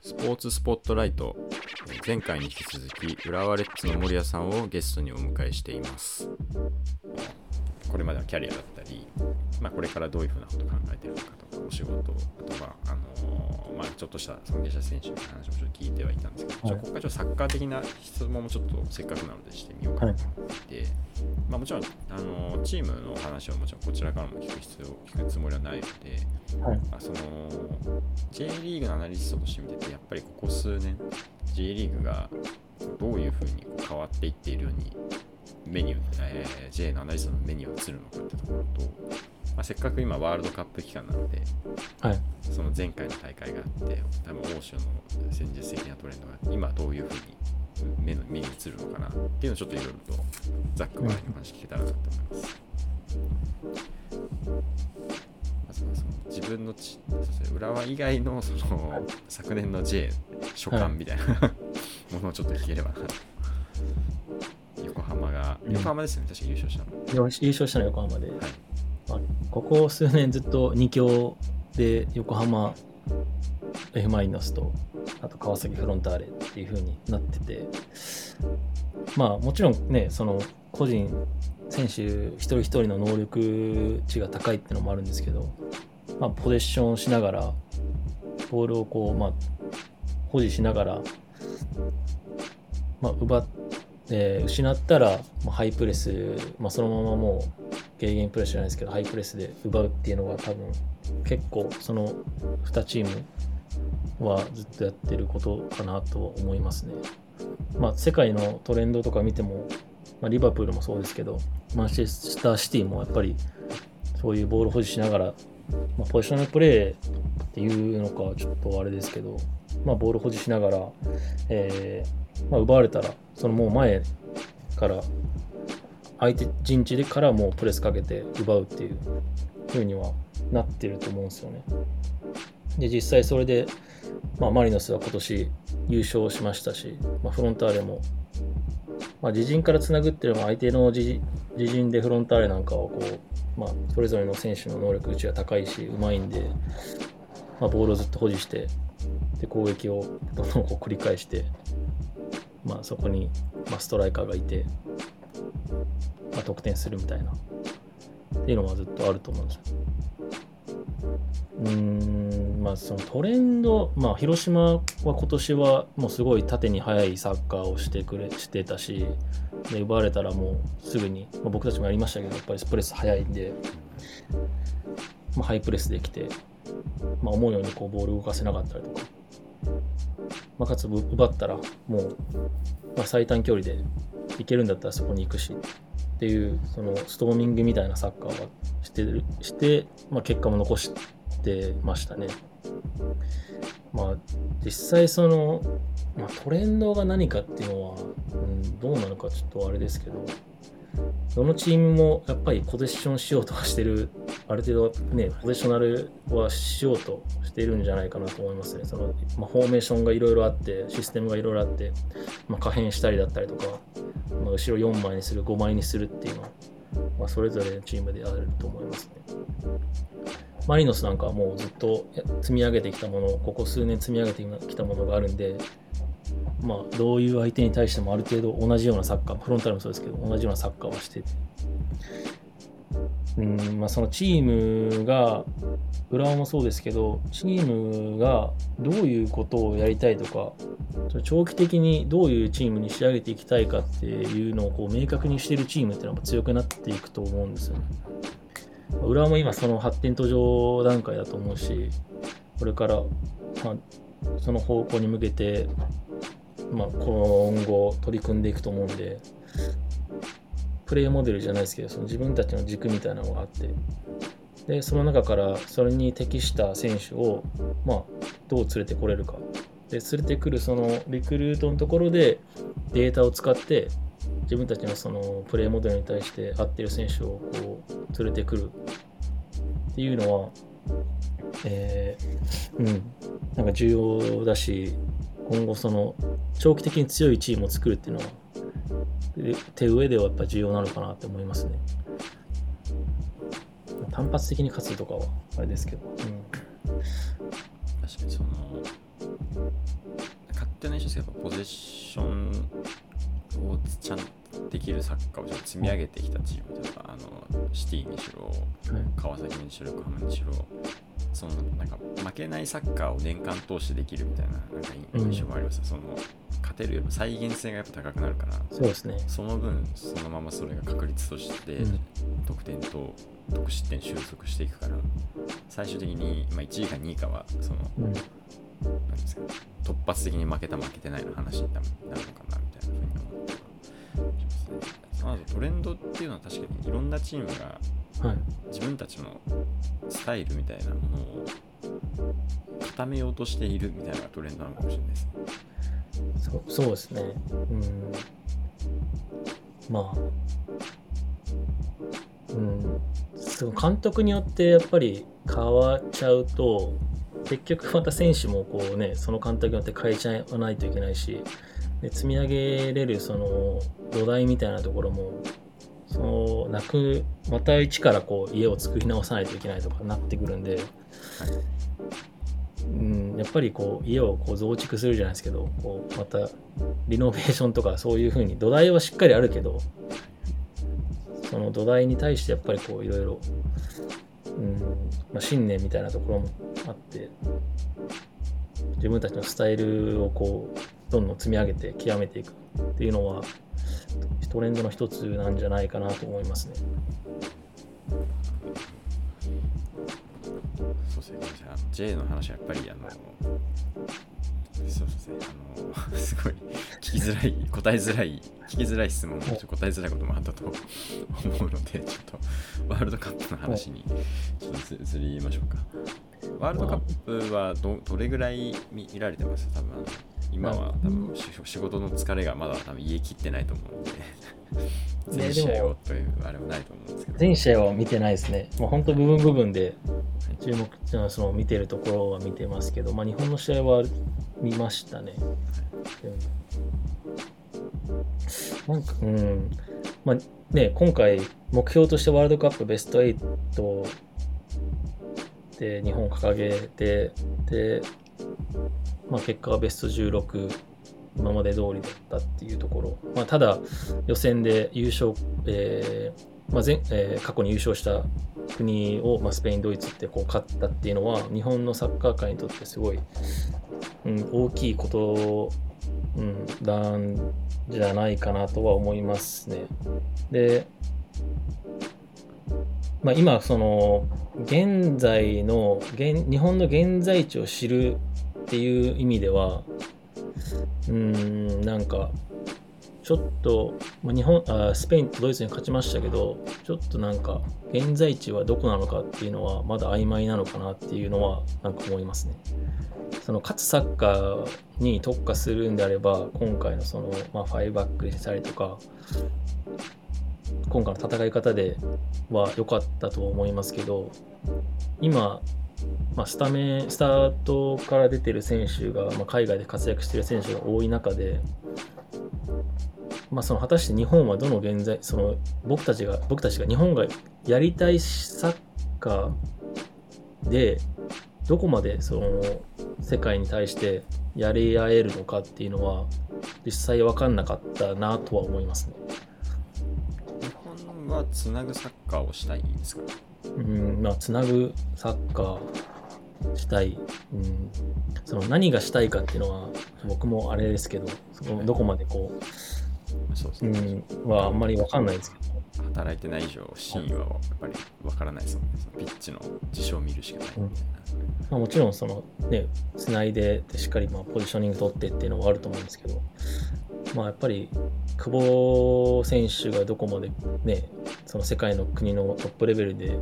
スポーツスポットライト。前回に引き続き浦和レッズの守谷さんをゲストにお迎えしています。これまでのキャリアだったり、まあ、これからどういうふうなことを考えてるのかとかお仕事あとはあのまあ、ちょっとした尊敬者選手の話もちょっと聞いてはいたんですけど、はい、ここからちょっとサッカー的な質問もちょっとせっかくなのでしてみようかなと思って、はい、まあ、もちろんあのチームの話をもちろんこちらからも聞く必要聞くつもりはないので、はい、まあ、その J リーグのアナリストとして見ててやっぱりここ数年 J リーグがどういうふうに変わっていっているようにメニュー、えー、J のアナリストのメニューが映るのかってところと、まあ、せっかく今ワールドカップ期間なので、はい、その前回の大会があって多分欧州の戦術的なトレンドが今どういうふうに目の目に映るのかなっていうのをちょっといろいろとざっくばらにお話聞けたらなと思います。まその自分のち浦和以外のその昨年の J 所感みたいな、はい、ものをちょっと聞ければな。横浜が、横浜ですよね確か優勝したの。優勝したの横浜で、はい。まあ、ここ数年ずっと2強で横浜 F マイナスとあと川崎フロンターレっていう風になっててまあもちろんねその個人選手一人一人の能力値が高いっていうのもあるんですけど、まあ、ポゼッションしながらボールをこう、まあ、保持しながら、まあ、奪っえー、失ったら、まあ、ハイプレス、まあ、そのままもうゲーゲンプレスじゃないですけどハイプレスで奪うっていうのが多分結構その2チームはずっとやってることかなとは思いますね。まあ、世界のトレンドとか見ても、まあ、リバプールもそうですけどマンチェスターシティもやっぱりそういうボール保持しながら、まあ、ポジショナルプレーっていうのかちょっとあれですけど、まあ、ボール保持しながら、えーまあ、奪われたらそのもう前から相手陣地でからもうプレスかけて奪うっていう風にはなってると思うんですよね。で実際それで、まあ、マリノスは今年優勝しましたし、まあ、フロンターレも、まあ、自陣からつなぐっていうのは相手の自陣でフロンターレなんかはこう、まあ、それぞれの選手の能力値が高いしうまいんで、まあ、ボールをずっと保持してで攻撃をどんどんこう繰り返してまあ、そこに、まあ、ストライカーがいて、まあ、得点するみたいな。っていうのはずっとあると思うんですよ。うーんまあそのトレンド、まあ、広島は今年はもうすごい縦に速いサッカーをしてくれしてたしで奪われたらもうすぐに、まあ、僕たちもやりましたけどやっぱりスプレス速いんで、まあ、ハイプレスできて、まあ、思うようにこうボール動かせなかったりとか。まあ、かつ奪ったらもう、まあ、最短距離で行けるんだったらそこに行くし。っていうそのストーミングみたいなサッカーはしてるして、まあ、結果も残してましたね。まあ実際その、まあ、トレンドが何かっていうのは、うん、どうなのかちょっとあれですけどどのチームもやっぱりポゼッションしようとはしてる、ある程度ね、ポゼッショナルはしようとしてるんじゃないかなと思いますね。その、まあ、フォーメーションがいろいろあって、システムがいろいろあって、まあ、可変したりだったりとか、後ろ4枚にする、5枚にするっていうのは、まあ、それぞれのチームでやると思いますね。マリノスなんかはもうずっと積み上げてきたもの、ここ数年積み上げてきたものがあるんで、まあ、どういう相手に対してもある程度同じようなサッカー、フロンタルもそうですけど、同じようなサッカーはして、うんまあ、そのチームが、浦和もそうですけど、チームがどういうことをやりたいとか、長期的にどういうチームに仕上げていきたいかっていうのをこう明確にしてるチームっていうのは強くなっていくと思うんですよね。浦和も今その発展途上段階だと思うし、これから、まあ、その方向に向けてまあ、今後取り組んでいくと思うんで、プレイモデルじゃないですけど、その自分たちの軸みたいなのがあって、で、その中からそれに適した選手を、まあ、どう連れてこれるか。で、連れてくるそのリクルートのところでデータを使って、自分たちのそのプレイモデルに対して合ってる選手をこう連れてくるっていうのは、えー、うん、なんか重要だし、今後その長期的に強いチームを作るっていうのは手上ではやっぱ重要なのかなって思いますね。単発的に勝つとかはあれですけど。うん、確かにそのってない人ですけど、ポゼッションをちゃんとできるサッカーを積み上げてきたチームとか、あのシティにしろ、川崎にしろ、横浜にしろ、そのなんか負けないサッカーを年間通してできるみたいななんか印象もあります、うん、その勝てる再現性がやっぱ高くなるからそうですねその分そのままそれが確率として得点と得失点収束していくから最終的に、まあ、1位か2位かはその、うん、なんですか突発的に負けた負けてないの話になるのかなみたいなふうに思ってますね。トレンドっていうのは確かにいろんなチームが自分たちのスタイルみたいなものを固めようとしているみたいなトレンドなのかもしれないですね。そうそうですね。うん。まあ。うん。その監督によってやっぱり変わっちゃうと、結局また選手もこうね、その監督によって変えちゃわないといけないし、で積み上げれるその土台みたいなところもそのなくまた一からこう家を作り直さないといけないとかなってくるんで、やっぱりこう家をこう増築するじゃないですけどこうまたリノベーションとかそういうふうに土台はしっかりあるけどその土台に対してやっぱりこういろいろ、うんま、信念みたいなところもあって自分たちのスタイルをこうどんどん積み上げて極めていくっていうのはトレンドの一つなんじゃないかなと思いますね。そうですね、J の話はやっぱりあの、そうですね、あの、すごい聞きづらい、答えづらい、聞きづらい質問も、答えづらいこともあったと思うので、ちょっとワールドカップの話にちょっとずりましょうか。ワールドカップはどどれぐらい見られてます？多分。今は多分仕事の疲れがまだ多分家切ってないと思うんで。全試合をというあれはないと思うんですけど。全試合は見てないですね、まあ、本当部分部分で注目その見てるところは見てますけど、まあ、日本の試合は見ましたね、はい、なんかうん。まあね今回目標としてワールドカップベスト8で日本掲げてでまあ、結果はベスト16今まで通りだったっていうところ、まあ、ただ予選で優勝、えーまあ前えー、過去に優勝した国を、まあ、スペイン、ドイツってこう勝ったっていうのは日本のサッカー界にとってすごい、うん、大きいこと、うん、なんじゃないかなとは思いますね。で、まあ、今その現在の現日本の現在地を知るっていう意味では、うん、なんか、ちょっと、ま、日本あスペインとドイツに勝ちましたけど、ちょっとなんか、現在地はどこなのかっていうのは、まだ曖昧なのかなっていうのは、なんか思いますね。その勝つサッカーに特化するんであれば、今回のその、まあ、5バックでしたりとか、今回の戦い方では良かったと思いますけど、今、まあ、スタメン、スタートから出てる選手が、まあ、海外で活躍している選手が多い中で、まあ、その果たして日本はどの現在、その僕たちが、僕たちが日本がやりたいサッカーで、どこまでその世界に対してやり合えるのかっていうのは、実際分かんなかったなとは思いますね。日本はつなぐサッカーをしたいんですか？うんまあ、つなぐサッカーしたい、うん、その何がしたいかっていうのは僕もあれですけどそこどこまでこうそうですね、うん、はあんまり分かんないですけど。働いてない以上真意はやっぱり分からないですもんね。ピッチの事象を見るしかない。みたいな、うん、まあ、もちろんそのねつないでしっかりまあポジショニング取ってっていうのはあると思うんですけどまあやっぱり久保選手がどこまでねその世界の国のトップレベルで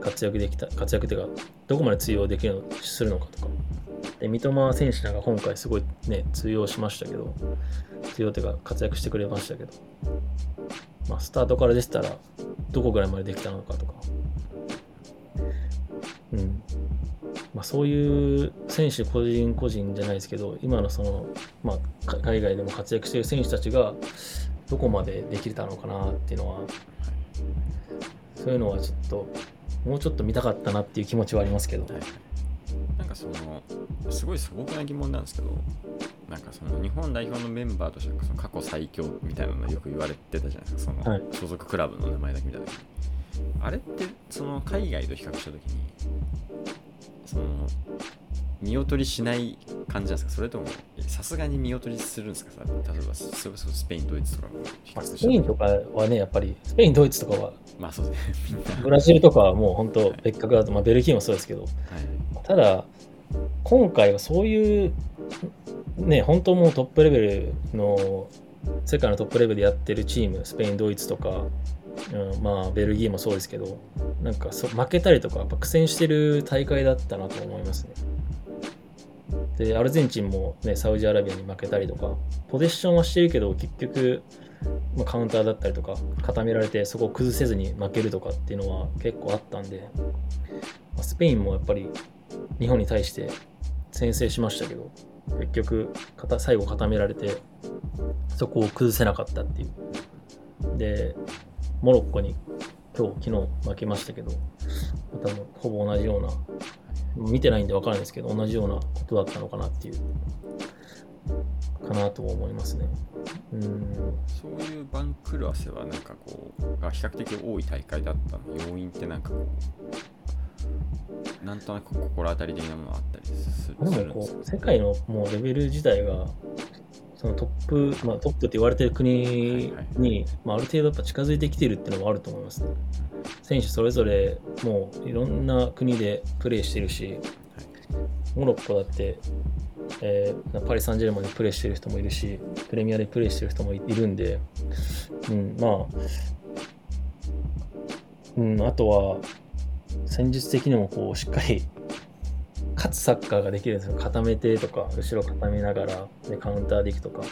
活躍できた活躍というかどこまで通用できるのするのかとか。で三笘選手なんか今回すごいね通用しましたけど通用というか活躍してくれましたけど。まあスタートからでしたらどこぐらいまでできたのかとか。うん。まあ、そういう選手個人個人じゃないですけど今のその、まあ、海外でも活躍している選手たちがどこまでできたのかなっていうのはそういうのはちょっともうちょっと見たかったなっていう気持ちはありますけど、はい、なんかそのすごい素朴な疑問なんですけどなんかその日本代表のメンバーとしてはその過去最強みたいなのよく言われてたじゃないですか。そのはい。所属クラブの名前だけ見た時に、あれってその海外と比較した時にその見劣りしない感じなんですか？それともさすがに見劣りするんですか？さ例えばそスペインドイツとかスペインとかはね、やっぱり、スペイン、ドイツとかは、まあそうですねブラジルとかはもう本当別格だと、まあ、ベルギーもそうですけど、はい。ただ、今回はそういう、ね、本当もうトップレベルの、世界のトップレベルでやってるチーム、スペイン、ドイツとか、うん、まあ、ベルギーもそうですけど、なんかそ負けたりとか、やっぱ苦戦してる大会だったなと思いますね。で、アルゼンチンも、ね、サウジアラビアに負けたりとか、ポゼッションはしてるけど、結局、まあ、カウンターだったりとか、固められて、そこを崩せずに負けるとかっていうのは結構あったんで、まあスペインもやっぱり日本に対して先制しましたけど、結局、最後固められて、そこを崩せなかったっていう。で、モロッコに今日、昨日負けましたけど、多分ほぼ同じような、見てないんで分からないですけど、同じようなことだったのかなっていう、かなと思いますね。うん。そういう番狂わせはなんかこうが比較的多い大会だったの要因ってなんかこうなんとなく心当たり的なものあったりするんですかこう世界のもうレベル自体がそのトップ、まあ、トップって言われてる国に、はいまあ、ある程度やっぱ近づいてきてるっていうのもあると思いますね。選手それぞれもういろんな国でプレーしてるし、モロッコだって、えーパリ・サンジェルマンでプレーしてる人もいるし、プレミアでプレーしてる人もいいるんで、うん、まあ、うん、あとは戦術的にもこうしっかり勝つサッカーができるんですよ。固めてとか、後ろ固めながらでカウンターでいくとか。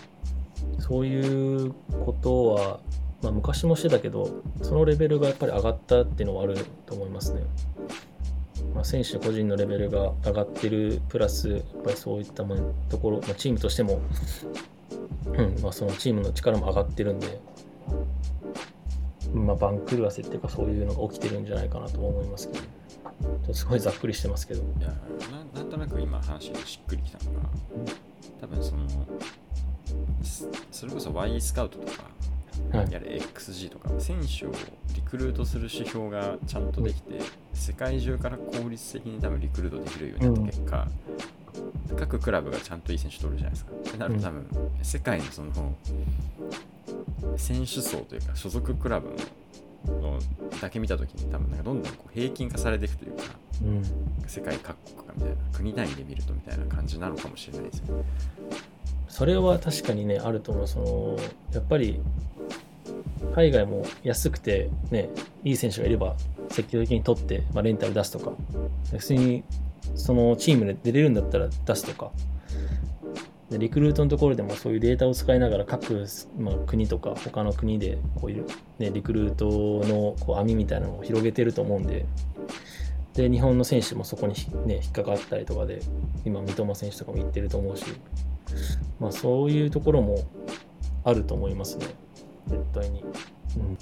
そういうことは、まあ、昔もしてたけど、そのレベルがやっぱり上がったっていうのはあると思いますね。まあ、選手個人のレベルが上がってる、プラス、やっぱりそういったところ、まあ、チームとしても、うんまあ、そのチームの力も上がってるんで、まあ、番狂わせっていうか、そういうのが起きてるんじゃないかなと思いますけど、すごいざっくりしてますけど。いやななんとなく今話でしっくりきたのが多分そのすそれこそ Y スカウトとかはいやれ XG とか選手をリクルートする指標がちゃんとできて、世界中から効率的に多分リクルートできるようになった結果、各クラブがちゃんといい選手取るじゃないですか。ってなると多分、世界のその選手層というか所属クラブののだけ見たときに多分なんかどんどんこう平均化されていくというかうん世界各国がみたいな国単位で見るとみたいな感じなのかもしれないですよね。それは確かにね、あると思う。その、やっぱり、海外も安くて、ね、いい選手がいれば、積極的に取って、まあ、レンタル出すとか、普通に、そのチームで出れるんだったら出すとか、でリクルートのところでもそういうデータを使いながら各、まあ、国とか他の国でこういう、ね、リクルートのこう網みたいなのを広げてると思うんで、で、日本の選手もそこに、ね、引っかかったりとかで、今、三笘選手とかも言ってると思うし、まあ、そういうところもあると思いますね、絶対に。うん。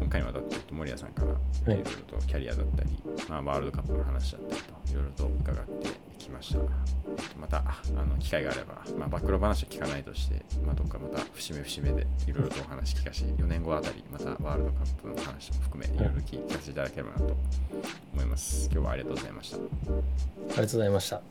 今回はだって森谷さんからいろいろとキャリアだったり、まあ、ワールドカップの話だったりといろいろと伺ってきました。またあの機会があれば、まあ、暴露話は聞かないとして、まあ、どっかまた節目節目でいろいろとお話聞かせて4年後あたりまたワールドカップの話も含めいろいろ聞かせていただければなと思います。今日はありがとうございました。ありがとうございました。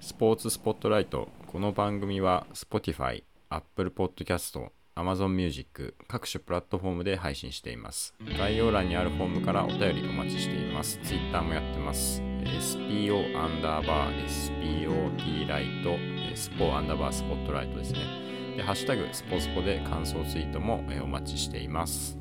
スポーツスポットライト。この番組は Spotify、Apple Podcast、Amazon Music 各種プラットフォームで配信しています。概要欄にあるフォームからお便りお待ちしています。Twitter もやってます SPO アンダーバー SPOT ライトスポアンダーバースポットライトですね。でハッシュタグスポスポで感想ツイートもお待ちしています。